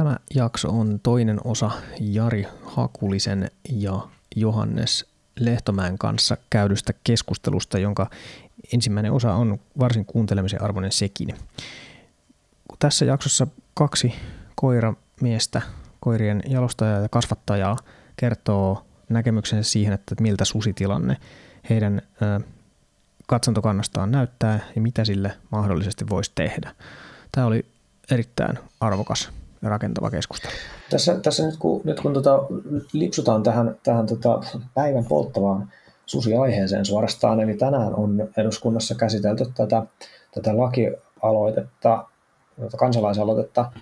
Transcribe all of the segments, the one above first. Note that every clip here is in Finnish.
Tämä jakso on toinen osa Jari Hakulisen ja Johannes Lehtomäen kanssa käydystä keskustelusta, jonka ensimmäinen osa on varsin kuuntelemisen arvoinen sekin. Tässä jaksossa kaksi koiramiestä, koirien jalostajaa ja kasvattajaa, kertoo näkemyksensä siihen, että miltä susitilanne heidän katsantokannastaan näyttää ja mitä sille mahdollisesti voisi tehdä. Tämä oli erittäin arvokas rakentava keskustelu. Tässä, tässä nyt kun, nyt kun tota, lipsutaan tähän, tähän tota päivän polttavaan susiaiheeseen suorastaan, niin tänään on eduskunnassa käsitelty tätä, tätä lakialoitetta, kansalaisaloitetta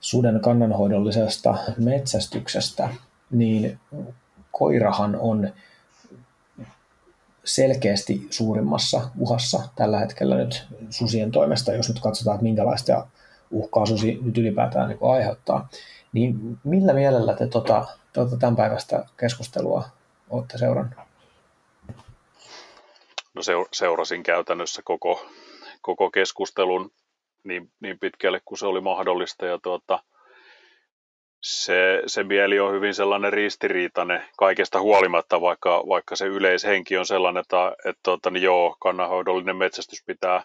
suden kannanhoidollisesta metsästyksestä, niin koirahan on selkeästi suurimmassa uhassa tällä hetkellä nyt susien toimesta, jos nyt katsotaan, että minkälaista uhkaa susi nyt ylipäätään niin aiheuttaa. Niin millä mielellä te tota, tota tämän päivästä keskustelua olette seurannut? No seurasin käytännössä koko, koko keskustelun niin, niin pitkälle kuin se oli mahdollista ja tuota, se, se mieli on hyvin sellainen ristiriitainen kaikesta huolimatta, vaikka, vaikka se yleishenki on sellainen, että, että tuota, niin joo, kannanhoidollinen metsästys pitää,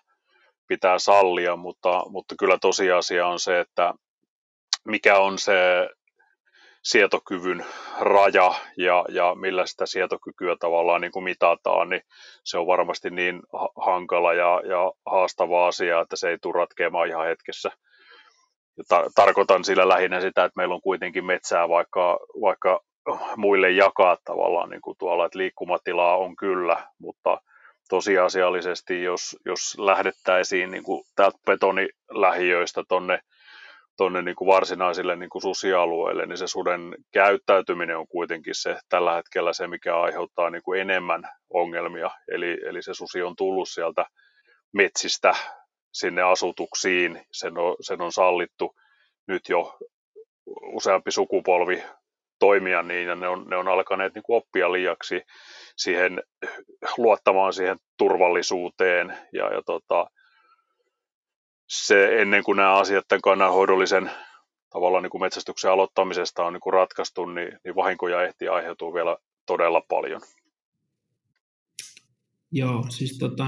pitää sallia, mutta, mutta kyllä tosiasia on se, että mikä on se sietokyvyn raja ja, ja millä sitä sietokykyä tavallaan niin kuin mitataan, niin se on varmasti niin hankala ja, ja haastava asia, että se ei tule ratkeamaan ihan hetkessä. Tarkoitan sillä lähinnä sitä, että meillä on kuitenkin metsää vaikka, vaikka muille jakaa tavallaan niin kuin tuolla, että liikkumatilaa on kyllä, mutta tosiasiallisesti, jos, jos lähdettäisiin niin kuin täältä betonilähiöistä tonne tuonne niin kuin varsinaisille niin kuin susialueille, niin se suden käyttäytyminen on kuitenkin se tällä hetkellä se, mikä aiheuttaa niin kuin enemmän ongelmia. Eli, eli se susi on tullut sieltä metsistä sinne asutuksiin, sen on, sen on sallittu nyt jo useampi sukupolvi toimia niin, ja ne on, ne on alkaneet niin kuin oppia liiaksi siihen, luottamaan siihen turvallisuuteen, ja, ja tota, se ennen kuin nämä asiat tämän kannanhoidollisen tavallaan niin kuin metsästyksen aloittamisesta on niin kuin ratkaistu, niin, niin vahinkoja ehtii aiheutua vielä todella paljon. Joo, siis tota,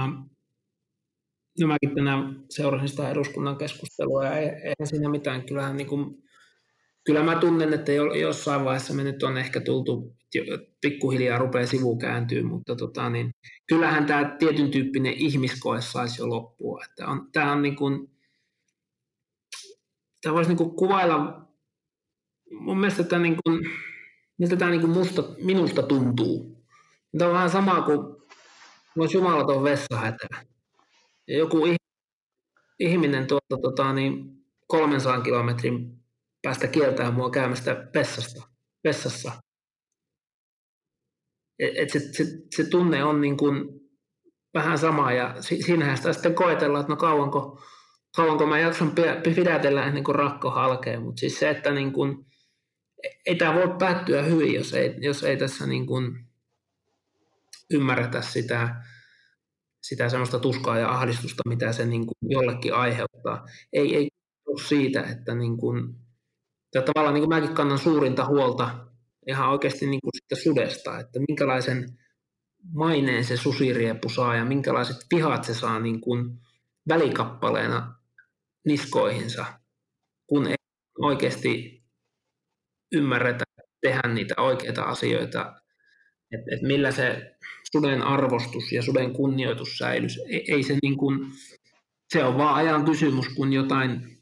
no mäkin tänään seurasin sitä eduskunnan keskustelua ja eihän siinä mitään. Kyllähän niin kuin, kyllä mä tunnen, että jossain vaiheessa me nyt on ehkä tultu, pikkuhiljaa rupeaa sivu kääntyy, mutta tota, niin, kyllähän tämä tietyn tyyppinen ihmiskoe saisi jo loppua. Että on, tämä on niin kuin, tämä voisi niin kuin kuvailla, mun mielestä tämä niin kuin, miltä tämä niin kuin musta, minusta tuntuu. Tämä on vähän sama kuin olisi jumalaton vessahätä. Ja joku ihminen tuolta tota, niin 300 kilometrin päästä kieltää mua käymästä vessasta, vessassa. Et, et se, se, se, tunne on niin kuin vähän sama ja siinähän sitä sitten koetellaan, että no kauanko, kauanko mä jaksan pidätellä ennen kuin rakko halkee, mutta siis se, että niin kuin, ei tämä voi päättyä hyvin, jos ei, jos ei tässä niin kuin ymmärretä sitä, sitä semmoista tuskaa ja ahdistusta, mitä se niin kuin jollekin aiheuttaa. Ei, ei siitä, että niin kuin, tavallaan niin kuin mäkin kannan suurinta huolta ihan oikeasti niin kuin sitä sudesta, että minkälaisen maineen se susiriepu saa ja minkälaiset vihat se saa niin kuin välikappaleena niskoihinsa, kun ei oikeasti ymmärretä tehdä niitä oikeita asioita, että et millä se suden arvostus ja suden kunnioitus säilyisi. Ei, ei se, niin kuin, se on vaan ajan kysymys, kun jotain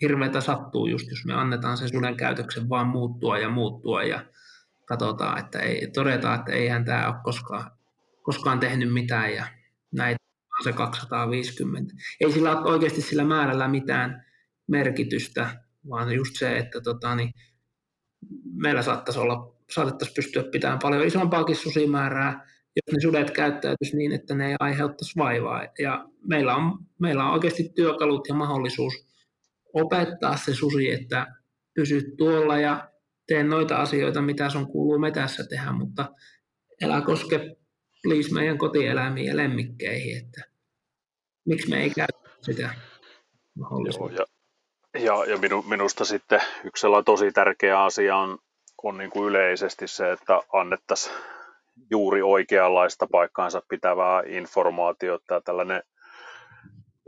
hirveätä sattuu, just jos me annetaan sen suden käytöksen vaan muuttua ja muuttua ja katsotaan, että ei, todetaan, että eihän tämä ole koskaan, koskaan tehnyt mitään ja näitä on se 250. Ei sillä ole oikeasti sillä määrällä mitään merkitystä, vaan just se, että tota, niin meillä saattaisi olla, saatettaisiin pystyä pitämään paljon isompaakin susimäärää, jos ne sudet käyttäytyisi niin, että ne ei aiheuttaisi vaivaa. Ja meillä on, meillä on oikeasti työkalut ja mahdollisuus opettaa se susi, että pysy tuolla ja tee noita asioita, mitä sun kuuluu metässä tehdä, mutta älä koske please meidän kotieläimiin ja lemmikkeihin, että miksi me ei käytä sitä. Joo, ja, Ja, ja minu, minusta sitten yksi tosi tärkeä asia on, on niin kuin yleisesti se, että annettaisiin juuri oikeanlaista paikkaansa pitävää informaatiota tällainen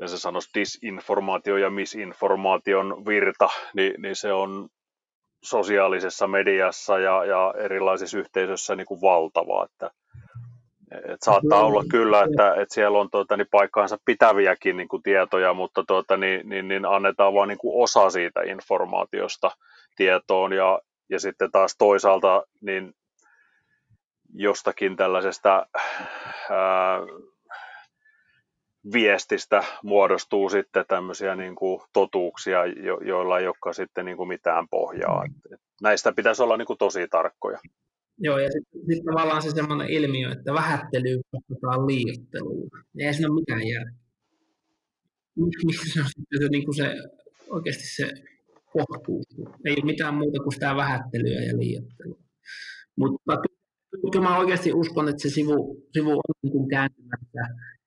ja se sanoisi disinformaatio ja misinformaation virta, niin, niin se on sosiaalisessa mediassa ja, ja erilaisissa yhteisöissä niin kuin valtava. Että, et saattaa olla kyllä, että, että siellä on tuota, niin paikkaansa pitäviäkin niin kuin tietoja, mutta tuota, niin, niin, niin annetaan vain niin kuin osa siitä informaatiosta tietoon ja, ja sitten taas toisaalta niin jostakin tällaisesta ää, viestistä muodostuu sitten tämmöisiä niin kuin totuuksia, jo, joilla ei olekaan sitten niin kuin mitään pohjaa. Et, et näistä pitäisi olla niin kuin tosi tarkkoja. Joo, ja sitten sit tavallaan se semmoinen ilmiö, että vähättelyyn vastataan liioitteluun. Ei siinä ole mitään järkeä. Miksi se on sitten niin kuin se, oikeasti se kohtuus? Ei ole mitään muuta kuin sitä vähättelyä ja liioittelua. Mutta kyllä mä oikeasti uskon, että se sivu, sivu on niin kuin kääntymässä.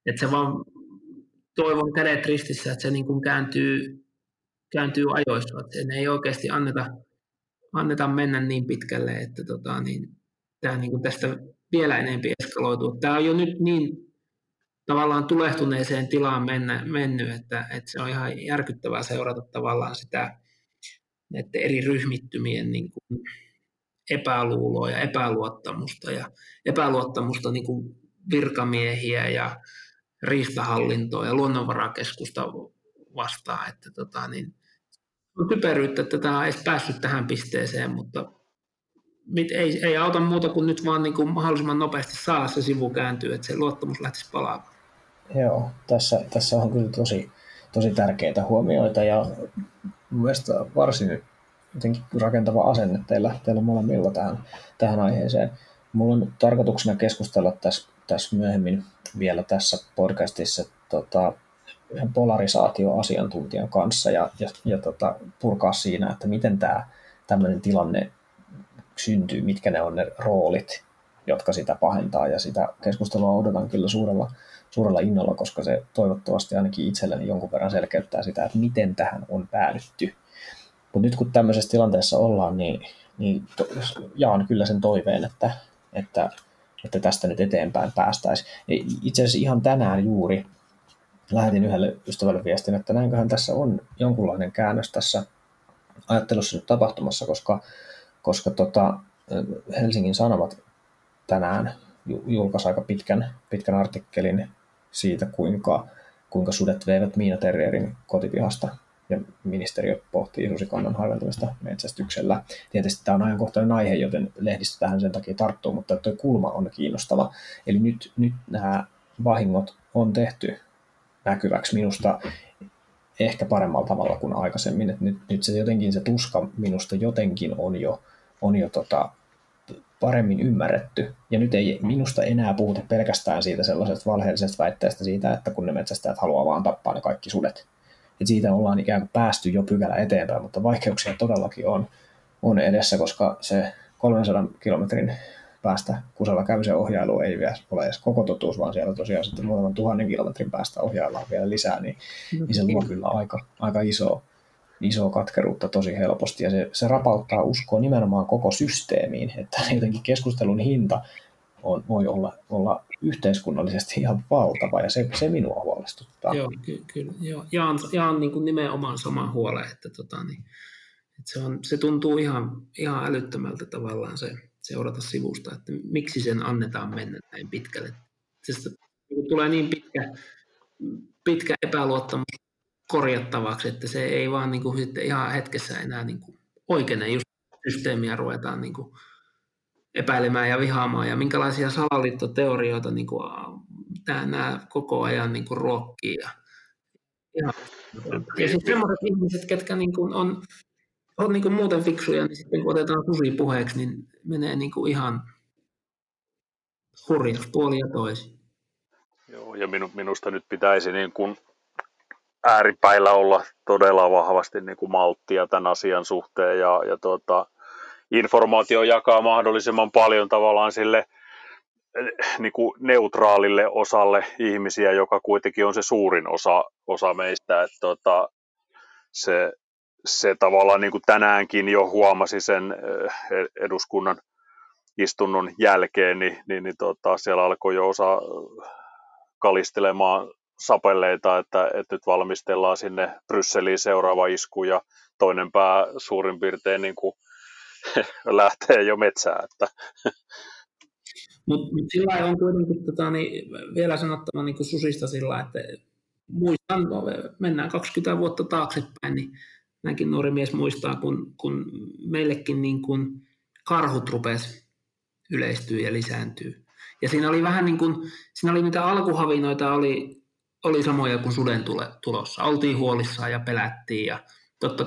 Että se vaan toivon kädet ristissä, että se niin kuin kääntyy, kääntyy ajoissa. Että sen ei oikeasti anneta, anneta mennä niin pitkälle, että tota, niin, tämä niin kuin tästä vielä enemmän eskaloituu. Tämä on jo nyt niin tavallaan tulehtuneeseen tilaan mennä, mennyt, että, että se on ihan järkyttävää seurata tavallaan sitä näiden eri ryhmittymien niin kuin epäluuloa ja epäluottamusta ja epäluottamusta niin kuin virkamiehiä ja riistahallintoa ja luonnonvarakeskusta vastaan, että tota, niin, on typeryyttä, että tämä edes päässyt tähän pisteeseen, mutta mit, ei, ei auta muuta kuin nyt vaan niin kuin mahdollisimman nopeasti saada se sivu kääntyä, että se luottamus lähtisi palaamaan. Joo, tässä, tässä on kyllä tosi, tosi tärkeitä huomioita ja mielestäni varsin jotenkin rakentava asenne teillä, teillä molemmilla tähän, tähän aiheeseen. Mulla on tarkoituksena keskustella tässä, tässä myöhemmin vielä tässä podcastissa tota, yhden polarisaatioasiantuntijan kanssa ja, ja, ja tota, purkaa siinä, että miten tämä tämmöinen tilanne syntyy, mitkä ne on ne roolit, jotka sitä pahentaa ja sitä keskustelua odotan kyllä suurella, suurella innolla, koska se toivottavasti ainakin itselleni jonkun verran selkeyttää sitä, että miten tähän on päädytty. Mutta nyt kun tämmöisessä tilanteessa ollaan, niin, niin to, jaan kyllä sen toiveen, että, että tästä nyt eteenpäin päästäisiin. Itse asiassa ihan tänään juuri lähetin yhdelle ystävälle viestin, että näinköhän tässä on jonkunlainen käännös tässä ajattelussa nyt tapahtumassa, koska, koska tota, Helsingin Sanomat tänään julkaisi aika pitkän, pitkän artikkelin siitä, kuinka, kuinka sudet veivät Miina Terrierin kotipihasta ja ministeriö pohtii susikannan harventamista metsästyksellä. Tietysti tämä on ajankohtainen aihe, joten lehdistö tähän sen takia tarttuu, mutta tuo kulma on kiinnostava. Eli nyt, nyt nämä vahingot on tehty näkyväksi minusta ehkä paremmalla tavalla kuin aikaisemmin. Et nyt, nyt se jotenkin se tuska minusta jotenkin on jo, on jo tota, paremmin ymmärretty. Ja nyt ei minusta enää puhuta pelkästään siitä sellaisesta valheellisesta väitteestä siitä, että kun ne metsästäjät haluaa vaan tappaa ne kaikki sudet. Et siitä ollaan ikään kuin päästy jo pykälä eteenpäin, mutta vaikeuksia todellakin on, on edessä, koska se 300 kilometrin päästä kusella käymisen ohjailu ei vielä ole edes koko totuus, vaan siellä tosiaan sitten muutaman tuhannen kilometrin päästä ohjaillaan vielä lisää, niin, no, niin se luo kyllä aika, aika iso, iso katkeruutta tosi helposti. Ja se, se rapauttaa uskoa nimenomaan koko systeemiin, että jotenkin keskustelun hinta on, voi olla, olla yhteiskunnallisesti ihan valtava ja se, se minua huolestuttaa. Joo, ky- kyllä. Joo. Jaan, jaan niin kuin nimenomaan saman huolen, että, tota, niin, että se, on, se tuntuu ihan, ihan älyttömältä tavallaan se, seurata sivusta, että miksi sen annetaan mennä näin pitkälle. Sest, niin tulee niin pitkä, pitkä epäluottamus korjattavaksi, että se ei vaan niin kuin, ihan hetkessä enää niin kuin oikeine just systeemiä ruvetaan niin kuin epäilemään ja vihaamaan ja minkälaisia salaliittoteorioita niin kuin, nämä koko ajan niin kuin ruokkii. Ja, ja, ja sitten sellaiset ihmiset, ketkä niin kuin on on niin kuin muuten fiksuja, niin sitten kun otetaan susi puheeksi, niin menee niin kuin ihan hurjaksi puoli ja toisin. Joo, ja minu, minusta nyt pitäisi niin kuin ääripäillä olla todella vahvasti niin kuin malttia tämän asian suhteen ja, ja tuota, informaatio jakaa mahdollisimman paljon tavallaan sille niin kuin neutraalille osalle ihmisiä, joka kuitenkin on se suurin osa, osa meistä. Että tuota, se, se tavallaan niin kuin tänäänkin jo huomasi sen eh, eduskunnan istunnon jälkeen, niin, niin, niin tota, siellä alkoi jo osa kalistelemaan sapelleita, että, että nyt valmistellaan sinne Brysseliin seuraava isku ja toinen pää suurin piirtein niin kuin lähtee jo metsään. Että. Mutta mut sillä on kuitenkin tota, niin, vielä sanottava niin kuin susista sillä, että muistan, mennään 20 vuotta taaksepäin, niin näinkin nuori mies muistaa, kun, kun meillekin niin kuin karhut rupes yleistyy ja lisääntyy. Ja siinä oli vähän niin kuin, siinä oli niitä alkuhavinoita, oli, oli samoja kuin suden tule, tulossa. Oltiin huolissaan ja pelättiin ja totta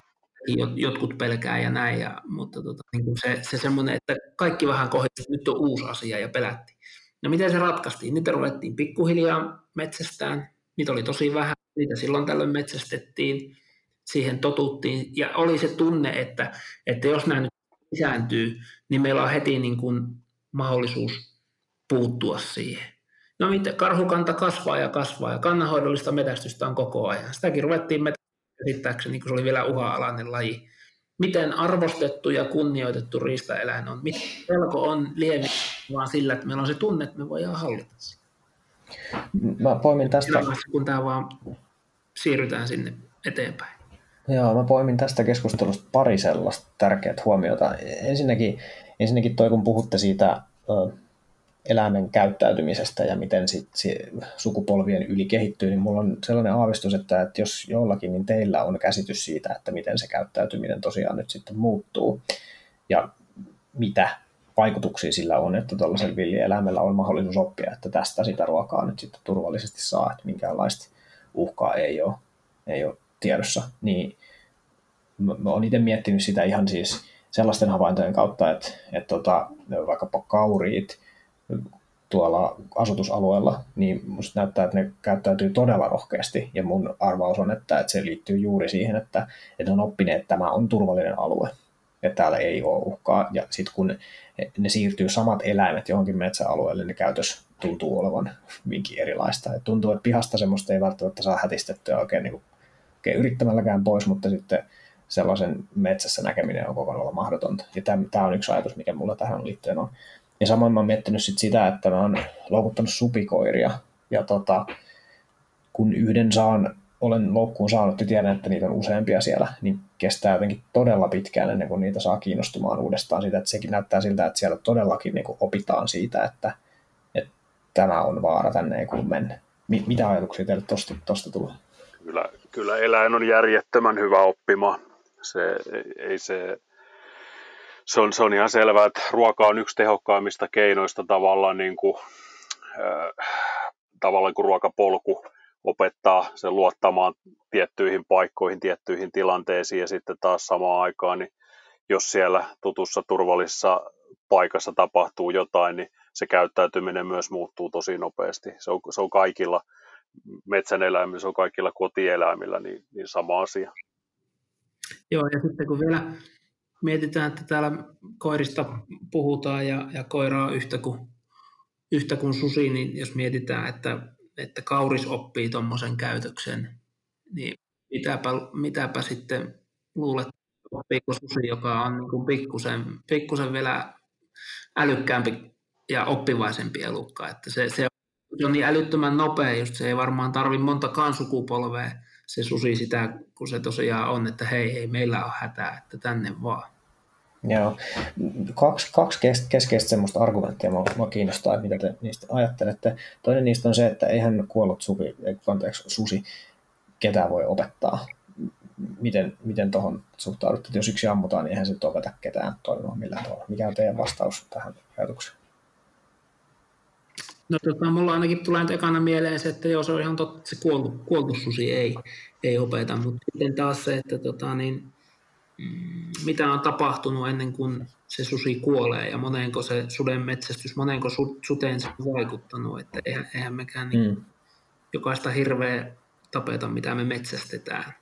jotkut pelkää ja näin, ja, mutta tota, niin kuin se, se semmoinen, että kaikki vähän kohdistuu, nyt on uusi asia ja pelättiin. No miten se ratkaistiin? Niitä ruvettiin pikkuhiljaa metsästään, niitä oli tosi vähän, niitä silloin tällöin metsästettiin, siihen totuttiin, ja oli se tunne, että, että jos nämä nyt lisääntyy, niin meillä on heti niin kuin mahdollisuus puuttua siihen. No miten, karhukanta kasvaa ja kasvaa, ja kannanhoidollista metästystä on koko ajan. Sitäkin ruvettiin käsittääkseni, kun se oli vielä uha-alainen laji. Miten arvostettu ja kunnioitettu riistaeläin on? Miten pelko on lievi vaan sillä, että meillä on se tunne, että me voidaan hallita sitä. Mä poimin tästä... kun tämä vaan siirrytään sinne eteenpäin. Joo, mä poimin tästä keskustelusta pari sellaista tärkeää huomiota. Ensinnäkin, ensinnäkin toi, kun puhutte siitä eläimen käyttäytymisestä ja miten sit sukupolvien yli kehittyy, niin mulla on sellainen aavistus, että, jos jollakin, niin teillä on käsitys siitä, että miten se käyttäytyminen tosiaan nyt sitten muuttuu ja mitä vaikutuksia sillä on, että tuollaisella villieläimellä on mahdollisuus oppia, että tästä sitä ruokaa nyt sitten turvallisesti saa, että minkäänlaista uhkaa ei ole, ei ole tiedossa, niin mä oon itse miettinyt sitä ihan siis sellaisten havaintojen kautta, että, että tota, vaikkapa kauriit, tuolla asutusalueella, niin musta näyttää, että ne käyttäytyy todella rohkeasti. Ja mun arvaus on, että, että se liittyy juuri siihen, että, että on oppineet, että tämä on turvallinen alue. Että täällä ei ole uhkaa. Ja sitten kun ne siirtyy samat eläimet johonkin metsäalueelle, niin käytös tuntuu olevan hyvinkin erilaista. Et tuntuu, että pihasta semmoista ei välttämättä saa hätistettyä oikein, niin kuin, oikein yrittämälläkään pois, mutta sitten sellaisen metsässä näkeminen on kokonaan mahdotonta. Ja tämä on yksi ajatus, mikä mulla tähän liittyen on. Ja samoin mä oon miettinyt sit sitä, että mä oon loukuttanut supikoiria. Ja tota, kun yhden saan, olen loukkuun saanut ja tiedän, että niitä on useampia siellä, niin kestää jotenkin todella pitkään ennen kuin niitä saa kiinnostumaan uudestaan siitä, että sekin näyttää siltä, että siellä todellakin niin opitaan siitä, että, että tämä on vaara, tänne ei kuulu mennä. Mitä ajatuksia teille tuosta tulee? Kyllä, kyllä eläin on järjettömän hyvä oppima. Se, ei se, se on, se on ihan selvää, että ruoka on yksi tehokkaimmista keinoista tavallaan, niin kuin, äh, tavallaan kuin ruokapolku opettaa sen luottamaan tiettyihin paikkoihin, tiettyihin tilanteisiin ja sitten taas samaan aikaan, niin jos siellä tutussa turvallisessa paikassa tapahtuu jotain, niin se käyttäytyminen myös muuttuu tosi nopeasti. Se on, se on kaikilla metsän eläimillä, se on kaikilla kotieläimillä niin, niin sama asia. Joo, ja sitten kun vielä mietitään, että täällä koirista puhutaan ja, ja koira on yhtä kuin, yhtä kuin susi, niin jos mietitään, että, että kauris oppii tuommoisen käytöksen, niin mitäpä, mitäpä sitten luulet, oppiiko susi, joka on niin kuin pikkusen, pikkusen vielä älykkäämpi ja oppivaisempi elukka. Että se, se, on niin älyttömän nopea, just se ei varmaan tarvi montakaan sukupolvea se susi sitä, kun se tosiaan on, että hei, hei, meillä on hätää, että tänne vaan. Joo. Kaksi, kaksi keskeistä semmoista argumenttia mua kiinnostaa, mitä te niistä ajattelette. Toinen niistä on se, että eihän kuollut suvi, anteeksi, susi ketään voi opettaa. Miten, miten tuohon suhtaudutte, jos yksi ammutaan, niin eihän se opeta ketään toimimaan millään tavalla. Mikä on teidän vastaus tähän ajatukseen? No tota, mulla ainakin tulee nyt ekana mieleen se, että joo, se on ihan totta, se kuoltu, kuoltu susi ei, ei opeta, mutta sitten taas se, että tota, niin, mm, mitä on tapahtunut ennen kuin se susi kuolee ja moneenko se suden metsästys, moneenko su, suteen se on vaikuttanut, että eihän, eihän mekään niin, mm. jokaista hirveä tapeta, mitä me metsästetään.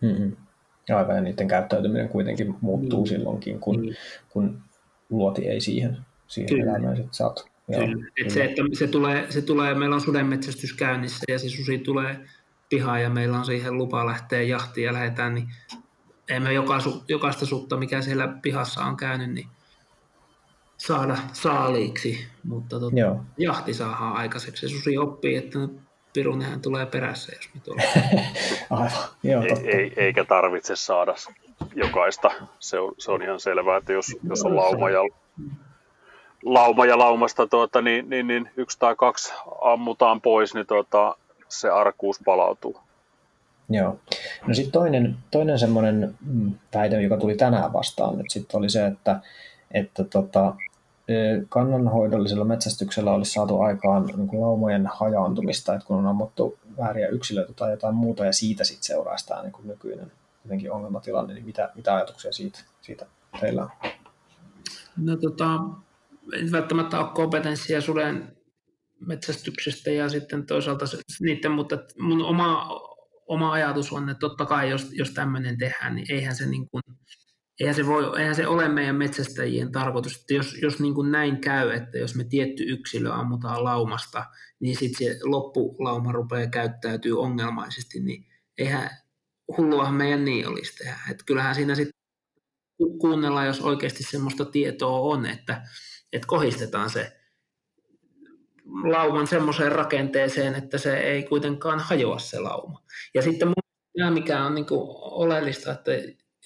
Mm-hmm. Aivan, ja niiden käyttäytyminen kuitenkin muuttuu mm. silloinkin, kun, mm. kun luoti ei siihen, siihen elämään sitten saatu. Et se, että se tulee, se tulee, meillä on sudenmetsästys käynnissä ja se susi tulee pihaan ja meillä on siihen lupa lähteä jahtiin ja lähdetään, niin emme jokaista sutta, mikä siellä pihassa on käynyt, niin saada saaliiksi, mutta tota, Joo. jahti saadaan aikaiseksi. Se susi oppii, että Pirunehän tulee perässä, jos me tuolla. Aivan, Joo, ei, ei, eikä tarvitse saada jokaista. Se on, se on ihan selvää, että jos, jos on lauma ja, lauma ja laumasta tuota, niin, niin, niin, yksi tai kaksi ammutaan pois, niin tuota, se arkuus palautuu. Joo. No sitten toinen, toinen semmoinen mm, väite, joka tuli tänään vastaan nyt sitten oli se, että, että tota, kannanhoidollisella metsästyksellä olisi saatu aikaan niin laumojen hajaantumista, että kun on ammuttu vääriä yksilöitä tai jotain muuta ja siitä sitten seuraa tämä niin kuin nykyinen jotenkin ongelmatilanne, niin mitä, mitä ajatuksia siitä, siitä teillä on? No tota, ei välttämättä ole kompetenssia suden metsästyksestä ja sitten toisaalta niiden, mutta mun oma, oma ajatus on, että totta kai jos, jos tämmöinen tehdään, niin eihän se niin kuin, eihän se, voi, eihän se ole meidän metsästäjien tarkoitus, että jos, jos niin kuin näin käy, että jos me tietty yksilö ammutaan laumasta, niin sitten se loppulauma rupeaa käyttäytyy ongelmaisesti, niin eihän hulluahan meidän niin olisi tehdä. Että kyllähän siinä sitten kuunnellaan, jos oikeasti semmoista tietoa on, että, että kohistetaan se lauman semmoiseen rakenteeseen, että se ei kuitenkaan hajoa se lauma. Ja sitten mun, mikä on niin oleellista, että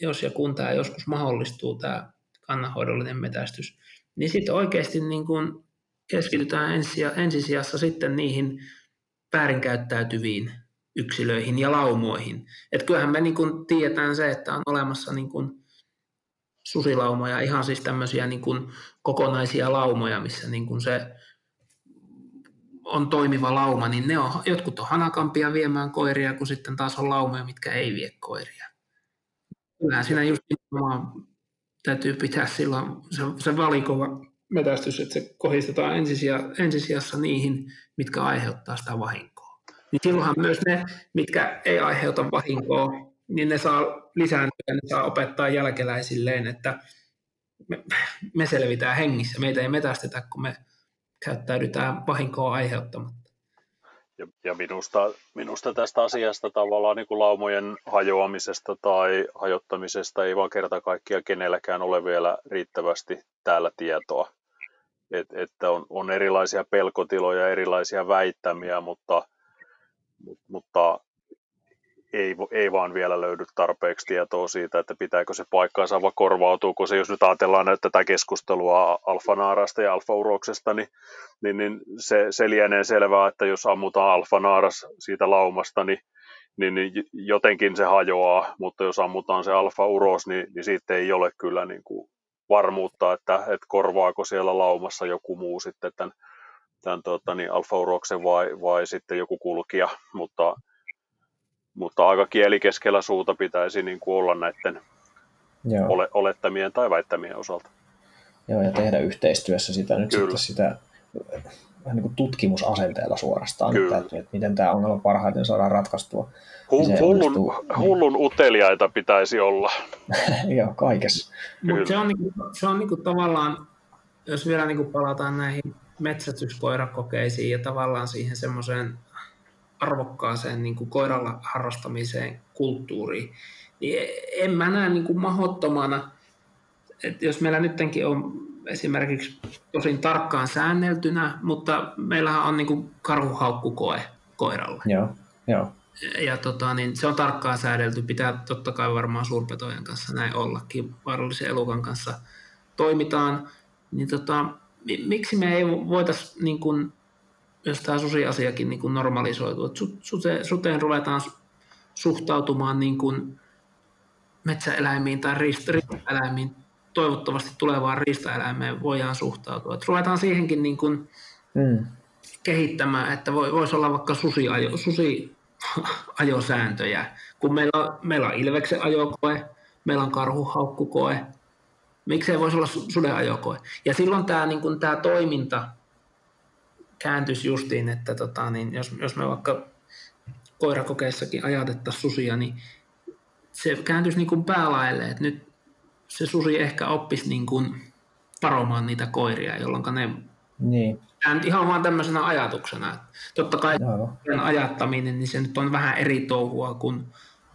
jos ja kun tämä joskus mahdollistuu, tämä kannanhoidollinen metästys, niin sitten oikeasti niin kuin keskitytään ensisijassa sitten niihin väärinkäyttäytyviin yksilöihin ja laumoihin. Et kyllähän me niin kuin tiedetään se, että on olemassa niin kuin susilaumoja, ihan siis tämmöisiä niin kuin kokonaisia laumoja, missä niin kuin se on toimiva lauma, niin ne on, jotkut on hanakampia viemään koiria, kun sitten taas on laumoja, mitkä ei vie koiria. Kyllähän siinä just täytyy pitää silloin se, se valikova metästys, että se kohistetaan ensisija, ensisijassa niihin, mitkä aiheuttaa sitä vahinkoa. Niin silloinhan myös ne, mitkä ei aiheuta vahinkoa, niin ne saa lisääntyä, ne saa opettaa jälkeläisilleen, että me, me selvitään hengissä. Meitä ei metästetä, kun me käyttäydytään vahinkoa aiheuttamatta. Ja, ja minusta, minusta tästä asiasta tavallaan niin kuin laumojen hajoamisesta tai hajottamisesta ei vaan kerta kaikkiaan kenelläkään ole vielä riittävästi täällä tietoa. Et, että on, on erilaisia pelkotiloja, erilaisia väittämiä, mutta, mutta ei, ei vaan vielä löydy tarpeeksi tietoa siitä, että pitääkö se paikkaansa vai korvautuuko se, jos nyt ajatellaan että tätä keskustelua alfanaarasta ja alfauroksesta, niin, niin, niin se, se lienee selvää, että jos ammutaan alfanaaras siitä laumasta, niin, niin, niin jotenkin se hajoaa, mutta jos ammutaan se alfa-uros, niin, niin siitä ei ole kyllä niin kuin varmuutta, että, että korvaako siellä laumassa joku muu sitten tämän, tämän tota, niin alfa-uroksen vai, vai sitten joku kulkija, mutta mutta aika kieli keskellä suuta pitäisi niin kuin olla näiden Joo. Ole, olettamien tai väittämien osalta. Joo, ja tehdä yhteistyössä sitä nyt Kyllä. sitten sitä vähän niin kuin tutkimusasenteella suorastaan, että, että miten tämä ongelma parhaiten saadaan ratkaistua. Niin hullun, hullun uteliaita pitäisi olla. Joo, kaikessa. Mutta se on, niinku, se on niinku tavallaan, jos vielä niinku palataan näihin metsästyskoirakokeisiin ja tavallaan siihen semmoiseen arvokkaaseen niin kuin koiralla harrastamiseen kulttuuriin, niin en mä näe niin kuin mahdottomana, että jos meillä nytkin on esimerkiksi tosin tarkkaan säänneltynä, mutta meillähän on niin kuin karhuhaukkukoe koiralla. Joo, joo. Ja tota, niin se on tarkkaan säädelty, pitää totta kai varmaan suurpetojen kanssa näin ollakin, vaarallisen elukan kanssa toimitaan, niin tota, miksi me ei voitaisiin niin kuin jos tämä susiasiakin niin kuin normalisoituu, että sute, suteen ruvetaan suhtautumaan niin kuin metsäeläimiin tai riistaeläimiin, toivottavasti tulevaan riistaeläimeen voidaan suhtautua. Että ruvetaan siihenkin niin kuin mm. kehittämään, että voisi olla vaikka susiajo, susiajosääntöjä. Kun meillä on, meillä on Ilveksen ajokoe, meillä on karhuhaukkukoe, miksei voisi olla suden ajokoe. Ja silloin tämä, niin kuin, tämä toiminta kääntyisi justiin, että tota, niin jos, jos me vaikka koirakokeissakin ajatettaisiin susia, niin se kääntyisi niin kuin päälaille, että nyt se susi ehkä oppisi niin kuin paromaan niitä koiria, jolloin ne niin. ihan vaan tämmöisenä ajatuksena. Totta kai no. ajattaminen, niin se nyt on vähän eri touhua kuin,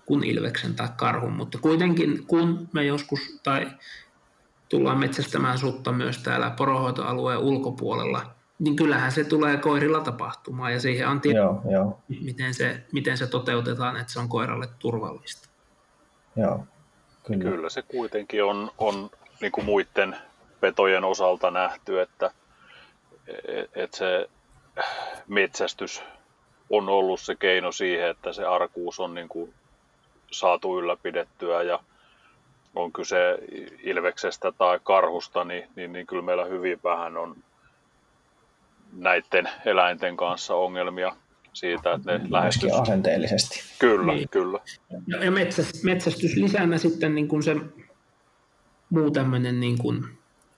kuin ilveksen tai karhun, mutta kuitenkin kun me joskus tai tullaan metsästämään sutta myös täällä porohoitoalueen ulkopuolella, niin kyllähän se tulee koirilla tapahtumaan ja siihen on tietysti, joo, joo. Miten, se, miten se toteutetaan, että se on koiralle turvallista. Joo, kyllä. kyllä se kuitenkin on, on niin kuin muiden petojen osalta nähty, että, että se metsästys on ollut se keino siihen, että se arkuus on niin kuin saatu ylläpidettyä ja on kyse ilveksestä tai karhusta, niin, niin, niin kyllä meillä hyvin vähän on näiden eläinten kanssa ongelmia siitä, että ne lähestyy. asenteellisesti. Kyllä, niin. kyllä. Ja metsästys lisänä sitten niin kuin se muu tämmöinen niin kuin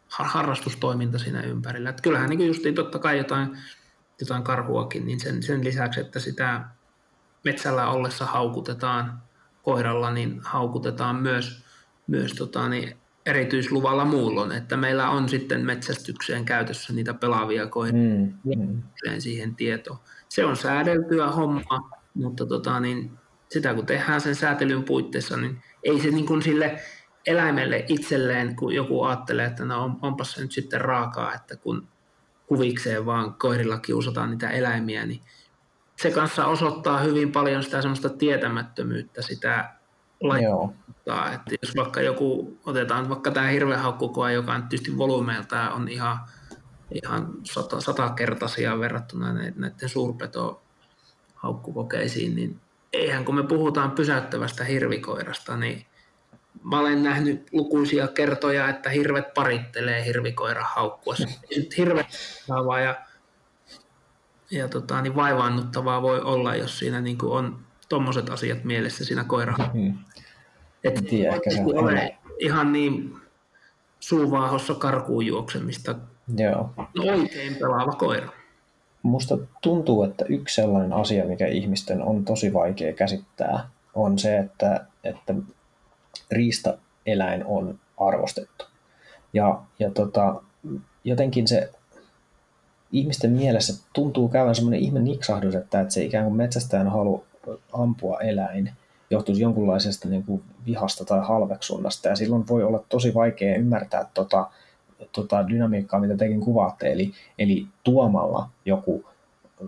harrastustoiminta siinä ympärillä. Että kyllähän niin justiin totta kai jotain, jotain karhuakin, niin sen, sen lisäksi, että sitä metsällä ollessa haukutetaan koiralla, niin haukutetaan myös, myös tota, niin erityisluvalla muulloin, että meillä on sitten metsästykseen käytössä niitä pelaavia koiria mm, mm. siihen tietoon. Se on säädeltyä homma, mutta tota, niin sitä kun tehdään sen säätelyn puitteissa, niin ei se niin kuin sille eläimelle itselleen, kun joku ajattelee, että no on, onpas se nyt sitten raakaa, että kun kuvikseen vaan koirilla kiusataan niitä eläimiä, niin se kanssa osoittaa hyvin paljon sitä semmoista tietämättömyyttä sitä laittaa. Että jos vaikka joku, otetaan vaikka tämä hirvehaukkukoa, joka on tietysti volyymeiltaan on ihan, ihan sata, satakertaisia verrattuna näiden suurpeto haukkukokeisiin, niin eihän kun me puhutaan pysäyttävästä hirvikoirasta, niin mä olen nähnyt lukuisia kertoja, että hirvet parittelee hirvikoira haukkua. Hirvet ja, ja tota, niin vaivaannuttavaa voi olla, jos siinä niin on tuommoiset asiat mielessä siinä koira. Mm. Että tiedä, ehkä se ole ihan niin suuvaahossa karkuun juoksemista. Joo. No, oikein pelaava koira. Musta tuntuu, että yksi sellainen asia, mikä ihmisten on tosi vaikea käsittää, on se, että, että riistaeläin on arvostettu. Ja, ja tota, jotenkin se ihmisten mielessä tuntuu käyvän semmoinen ihme niksahdus, että, että se ikään kuin metsästäjän halu ampua eläin johtuisi jonkunlaisesta niin kuin vihasta tai halveksunnasta. Ja silloin voi olla tosi vaikea ymmärtää tota, tota dynamiikkaa, mitä tekin kuvaatte. Eli, eli tuomalla joku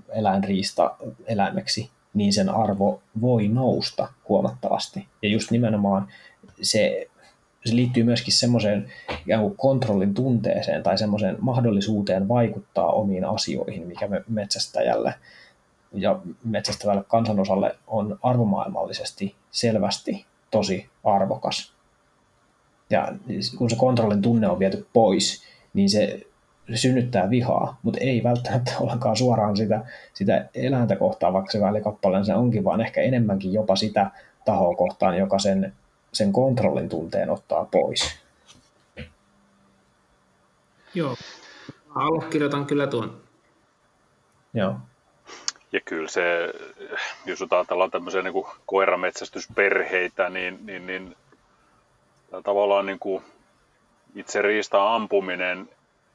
eläinriista eläimeksi, niin sen arvo voi nousta huomattavasti. Ja just nimenomaan se, se liittyy myöskin semmoiseen kontrollin tunteeseen tai semmoiseen mahdollisuuteen vaikuttaa omiin asioihin, mikä me metsästäjälle ja metsästävälle kansanosalle on arvomaailmallisesti selvästi tosi arvokas. Ja kun se kontrollin tunne on viety pois, niin se, synnyttää vihaa, mutta ei välttämättä ollenkaan suoraan sitä, sitä eläintä kohtaan, vaikka se välikappaleena se onkin, vaan ehkä enemmänkin jopa sitä tahoa kohtaan, joka sen sen kontrollin tunteen ottaa pois. Joo, allekirjoitan kyllä tuon. Joo. Ja kyllä se, jos ajatellaan tämmöisiä niin kuin koirametsästysperheitä, niin, niin, niin tavallaan niin kuin itse riistaa ampuminen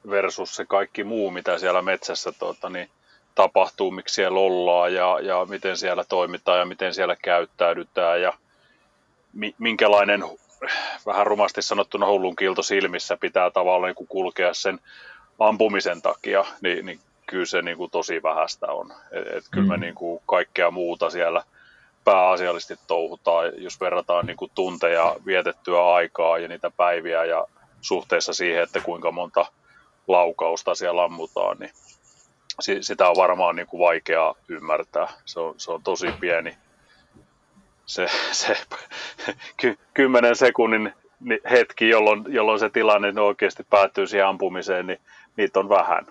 versus se kaikki muu, mitä siellä metsässä tuota, niin tapahtuu, miksi siellä ollaan ja, ja miten siellä toimitaan ja miten siellä käyttäydytään ja minkälainen vähän rumasti sanottuna hullun kilto silmissä pitää tavallaan niin kulkea sen ampumisen takia, niin, niin kyllä se niin kuin tosi vähäistä on. Et, et kyllä me mm. niin kuin kaikkea muuta siellä pääasiallisesti touhutaan, jos verrataan niin kuin tunteja vietettyä aikaa ja niitä päiviä ja suhteessa siihen, että kuinka monta laukausta siellä ammutaan, niin sitä on varmaan niin kuin vaikea ymmärtää. Se on, se on tosi pieni se, se ky, kymmenen sekunnin hetki, jolloin, jolloin se tilanne oikeasti päättyy siihen ampumiseen, niin niitä on vähän.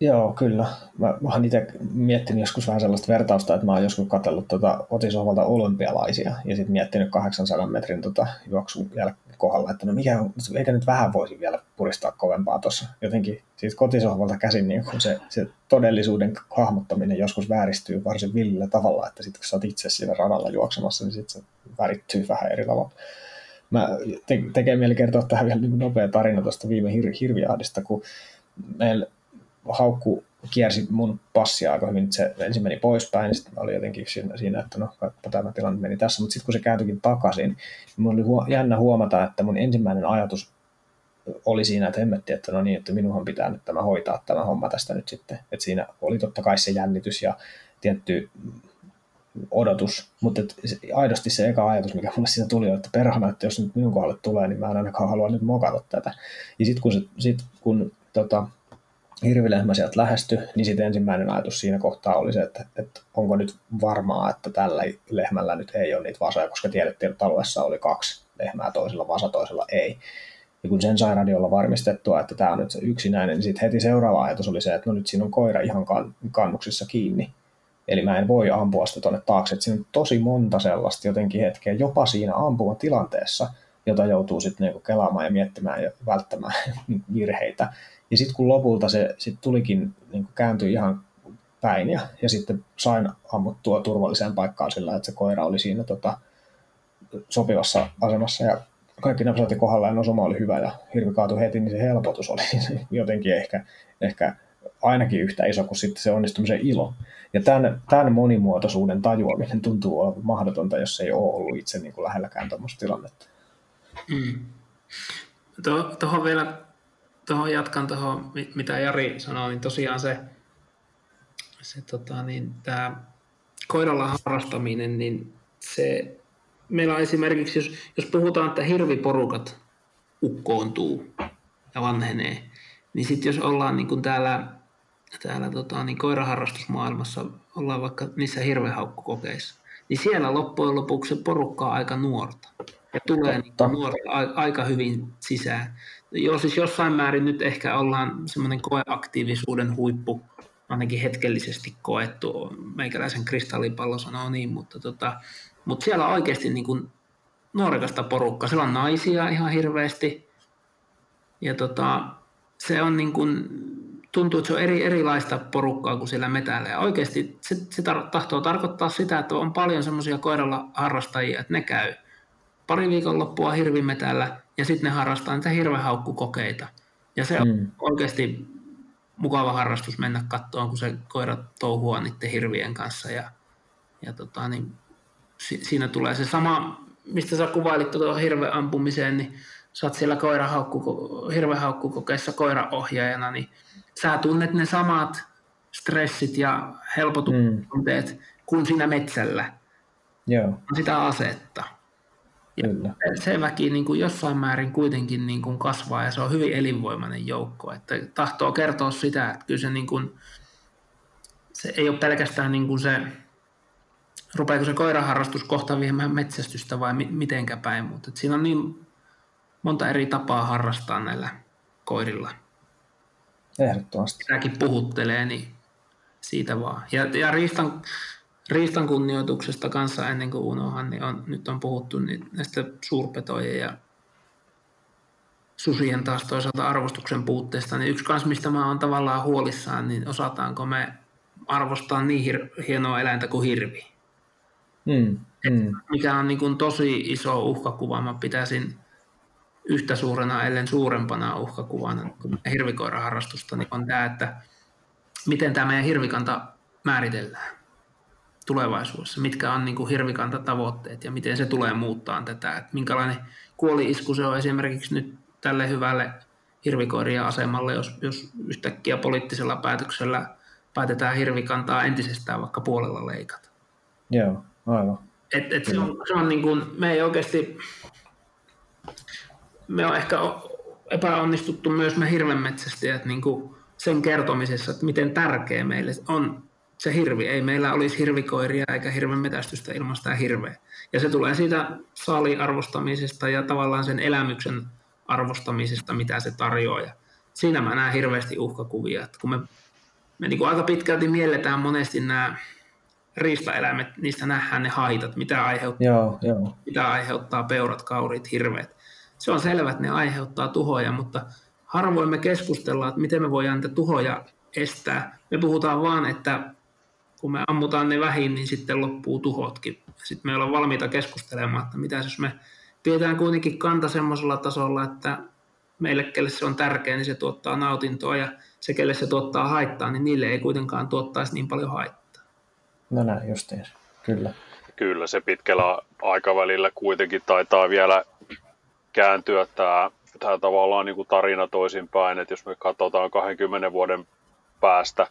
Joo, kyllä. Mä, mä oon itse miettinyt joskus vähän sellaista vertausta, että mä oon joskus katsellut tuota kotisohvalta olympialaisia ja sitten miettinyt 800 metrin tota juoksun jäl- kohdalla, että no mikä on, eikä nyt vähän voisi vielä puristaa kovempaa tuossa. Jotenkin siitä kotisohvalta käsin niin kun se, se todellisuuden hahmottaminen joskus vääristyy varsin villillä tavalla, että sitten kun sä oot itse siinä radalla juoksemassa, niin sitten se värittyy vähän eri tavalla. Mä te, tekee mieli kertoa tähän vielä niin nopea tarina tuosta viime hir- hirviahdista, kun meillä haukku kiersi mun passia aika hyvin, se ensin meni poispäin, sitten oli jotenkin siinä, siinä että no, tämä tilanne meni tässä, mutta sitten kun se kääntyikin takaisin, niin mun oli huo, jännä huomata, että mun ensimmäinen ajatus oli siinä, että hemmetti, että no niin, että minunhan pitää nyt tämä hoitaa tämä homma tästä nyt sitten, että siinä oli totta kai se jännitys ja tietty odotus, mutta et aidosti se eka ajatus, mikä mulle siinä tuli, että perhana, että jos nyt minun kohdalle tulee, niin mä en ainakaan halua nyt mokata tätä. Ja sitten kun, se, sit kun tota, hirvilehmä sieltä lähestyi, niin sitten ensimmäinen ajatus siinä kohtaa oli se, että, että onko nyt varmaa, että tällä lehmällä nyt ei ole niitä vasoja, koska tiedettiin, että alueessa oli kaksi lehmää, toisella vasa, toisella ei. Ja kun sen sai radiolla varmistettua, että tämä on nyt se yksinäinen, niin sitten heti seuraava ajatus oli se, että no nyt siinä on koira ihan kannuksissa kiinni. Eli mä en voi ampua sitä tuonne taakse. Että siinä on tosi monta sellaista jotenkin hetkeä, jopa siinä ampuvan tilanteessa, jota joutuu sitten niinku kelaamaan ja miettimään ja välttämään virheitä. Ja sitten kun lopulta se sit tulikin, niinku kääntyi ihan päin ja, ja sitten sain ammuttua turvalliseen paikkaan sillä, että se koira oli siinä tota, sopivassa asemassa ja kaikki napsautti kohdalla ja osuma oli hyvä ja hirvi kaatui heti, niin se helpotus oli jotenkin ehkä, ehkä ainakin yhtä iso kuin sitten se onnistumisen ilo. Ja tämän, tämän monimuotoisuuden tajuaminen tuntuu olevan mahdotonta, jos ei ole ollut itse niin kuin lähelläkään tuommoista tilannetta. Mm. Tuohon vielä, tuohon jatkan tuohon, mitä Jari sanoi, niin tosiaan se, se tota, niin, tämä koiralla harrastaminen, niin se, meillä on esimerkiksi, jos, jos puhutaan, että hirviporukat ukkoontuu ja vanhenee, niin sitten jos ollaan niin kuin täällä täällä tota, niin koiraharrastusmaailmassa ollaan vaikka niissä hirvehaukkukokeissa, niin siellä loppujen lopuksi se porukka on aika nuorta. Ja tulee niin nuorta aika hyvin sisään. Joo, siis jossain määrin nyt ehkä ollaan semmoinen koeaktiivisuuden huippu, ainakin hetkellisesti koettu. Meikäläisen kristallipallo sanoo niin, mutta, tota, mutta siellä on oikeasti niin kuin nuorekasta porukkaa. Siellä on naisia ihan hirveästi. Ja tota, se on niin kuin, tuntuu, että se on eri, erilaista porukkaa kuin siellä metällä. Ja oikeasti se, se tar- tahtoo tarkoittaa sitä, että on paljon semmoisia koiralla harrastajia, että ne käy pari viikonloppua hirvimetällä ja sitten ne harrastaa niitä hirvehaukkukokeita. Ja se on mm. oikeasti mukava harrastus mennä katsomaan, kun se koira touhua niiden hirvien kanssa. Ja, ja tota, niin, si, siinä tulee se sama, mistä sä kuvailit tuota hirveän ampumiseen, niin sä oot siellä koirahaukku, hirvehaukkukokeissa koiraohjaajana, niin sä tunnet ne samat stressit ja helpotukset mm. kuin siinä metsällä. Joo. Sitä asetta. Ja Kyllä. se väki niin kuin jossain määrin kuitenkin niin kuin kasvaa ja se on hyvin elinvoimainen joukko. Että tahtoo kertoa sitä, että kyllä se, niin kuin, se ei ole pelkästään niin kuin se, rupeako se koiraharrastus kohta viemään metsästystä vai mitenkä päin, mutta siinä on niin monta eri tapaa harrastaa näillä koirilla. Ehdottomasti. Tämäkin puhuttelee, niin siitä vaan. Ja, ja riistan, riistan kunnioituksesta kanssa ennen kuin unohan, niin on, nyt on puhuttu niin näistä suurpetojen ja susien taas toisaalta arvostuksen puutteesta, niin yksi kans, mistä mä oon tavallaan huolissaan, niin osataanko me arvostaa niin hir- hienoa eläintä kuin hirvi. Mm, mm. mikä on niin kuin tosi iso uhkakuva. Mä pitäisin yhtä suurena, ellen suurempana uhkakuvana kuin hirvikoiraharrastusta, niin on tämä, että miten tämä meidän hirvikanta määritellään tulevaisuudessa, mitkä on niin kuin hirvikantatavoitteet ja miten se tulee muuttaa tätä, että minkälainen kuoli-isku se on esimerkiksi nyt tälle hyvälle hirvikoirien asemalle, jos, jos yhtäkkiä poliittisella päätöksellä päätetään hirvikantaa entisestään vaikka puolella leikata. Joo, aivan. Et, et se on, se on niin kuin, me ei oikeasti, me on ehkä epäonnistuttu myös me hirvenmetsästäjät niin kuin sen kertomisessa, että miten tärkeä meille on se hirvi. Ei meillä olisi hirvikoiria eikä hirvenmetästystä ilman sitä hirveä. Ja se tulee siitä saaliarvostamisesta ja tavallaan sen elämyksen arvostamisesta, mitä se tarjoaa. Ja siinä mä näen hirveästi uhkakuvia. Että kun me, me niin kuin aika pitkälti mielletään monesti nämä riistaeläimet, niistä nähdään ne haitat, mitä aiheuttaa, joo, joo. mitä aiheuttaa peurat, kaurit, hirveät se on selvä, että ne aiheuttaa tuhoja, mutta harvoin me keskustellaan, että miten me voidaan niitä tuhoja estää. Me puhutaan vaan, että kun me ammutaan ne vähin, niin sitten loppuu tuhotkin. Sitten me ollaan valmiita keskustelemaan, että mitä jos me pidetään kuitenkin kanta semmoisella tasolla, että meille, kelle se on tärkeä, niin se tuottaa nautintoa ja se, kelle se tuottaa haittaa, niin niille ei kuitenkaan tuottaisi niin paljon haittaa. No näin justiin, kyllä. Kyllä se pitkällä aikavälillä kuitenkin taitaa vielä kääntyä tämä, tämä tavallaan niin kuin tarina toisinpäin, että jos me katsotaan 20 vuoden päästä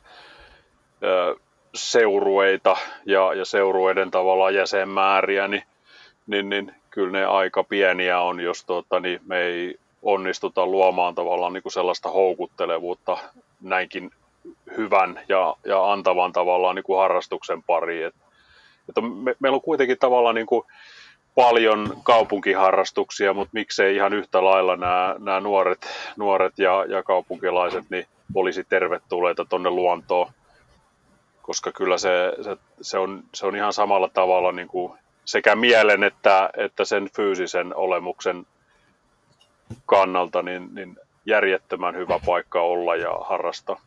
seurueita ja, ja seurueiden tavallaan jäsenmääriä, niin, niin, niin kyllä ne aika pieniä on, jos tuota, niin me ei onnistuta luomaan tavallaan niin kuin sellaista houkuttelevuutta näinkin hyvän ja, ja antavan tavallaan niin kuin harrastuksen pariin. Et, että me, meillä on kuitenkin tavallaan niin kuin paljon kaupunkiharrastuksia, mutta miksei ihan yhtä lailla nämä, nämä nuoret, nuoret ja, ja kaupunkilaiset niin olisi tervetulleita tuonne luontoon, koska kyllä se, se, se, on, se on ihan samalla tavalla niin kuin sekä mielen että, että sen fyysisen olemuksen kannalta niin, niin järjettömän hyvä paikka olla ja harrastaa.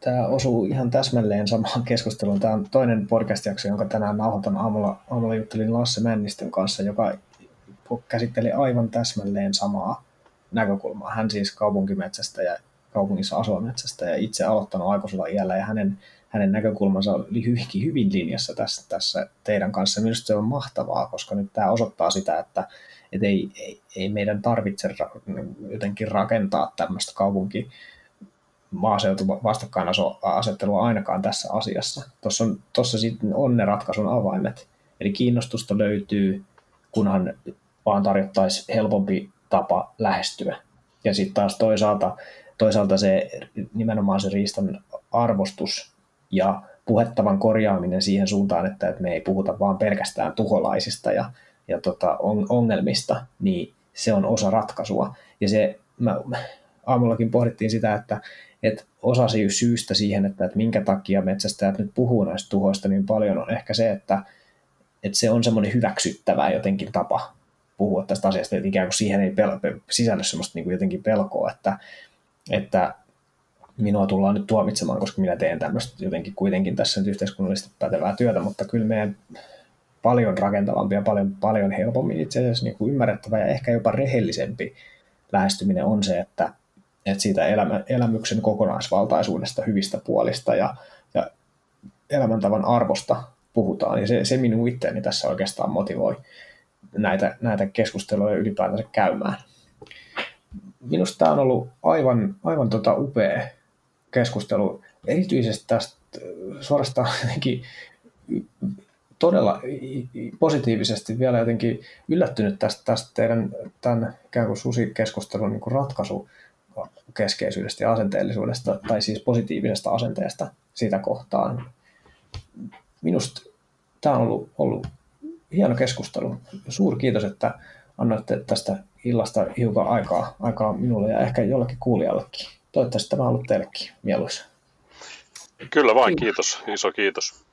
Tämä osuu ihan täsmälleen samaan keskusteluun. Tämä on toinen podcast-jakso, jonka tänään nauhoitan aamulla, aamulla juttelin Lasse Männistön kanssa, joka käsitteli aivan täsmälleen samaa näkökulmaa. Hän siis kaupunkimetsästä ja kaupungissa asuva metsästä ja itse aloittanut aikuisella iällä ja hänen, hänen näkökulmansa oli hyvinkin hyvin linjassa tässä, tässä teidän kanssa. Minusta se on mahtavaa, koska nyt tämä osoittaa sitä, että, että ei, ei, ei meidän tarvitse jotenkin rakentaa tämmöistä kaupunki maaseutu vastakkainasettelua ainakaan tässä asiassa. Tuossa on, tuossa sitten on ne ratkaisun avaimet. Eli kiinnostusta löytyy, kunhan vaan tarjottaisiin helpompi tapa lähestyä. Ja sitten taas toisaalta, toisaalta se nimenomaan se riistan arvostus ja puhettavan korjaaminen siihen suuntaan, että, me ei puhuta vaan pelkästään tuholaisista ja, ja tota, on, ongelmista, niin se on osa ratkaisua. Ja se, mä, aamullakin pohdittiin sitä, että, että osa syystä siihen, että, että minkä takia metsästäjät nyt puhuu näistä tuhoista niin paljon, on ehkä se, että, että se on semmoinen hyväksyttävä jotenkin tapa puhua tästä asiasta, että ikään kuin siihen ei pel- sisälly semmoista niin kuin jotenkin pelkoa, että, että minua tullaan nyt tuomitsemaan, koska minä teen tämmöistä jotenkin kuitenkin tässä nyt yhteiskunnallisesti pätevää työtä, mutta kyllä meidän paljon rakentavampi ja paljon, paljon helpommin itse asiassa niin kuin ymmärrettävä ja ehkä jopa rehellisempi lähestyminen on se, että, että siitä elämä, elämyksen kokonaisvaltaisuudesta, hyvistä puolista ja, ja elämäntavan arvosta puhutaan. Ja se, se minun itseäni tässä oikeastaan motivoi näitä, näitä keskusteluja ylipäätänsä käymään. Minusta tämä on ollut aivan, aivan tota upea keskustelu, erityisesti tästä suorastaan jotenkin todella positiivisesti vielä jotenkin yllättynyt tästä, tästä teidän tämän ikään kuin susikeskustelun niin kuin ratkaisu keskeisyydestä ja asenteellisuudesta, tai siis positiivisesta asenteesta sitä kohtaan. Minusta tämä on ollut, ollut hieno keskustelu. Suuri kiitos, että annoitte tästä illasta hiukan aikaa, aikaa minulle ja ehkä jollekin kuulijallekin. Toivottavasti tämä on ollut teillekin mieluisa. Kyllä vain, kiitos. Iso kiitos.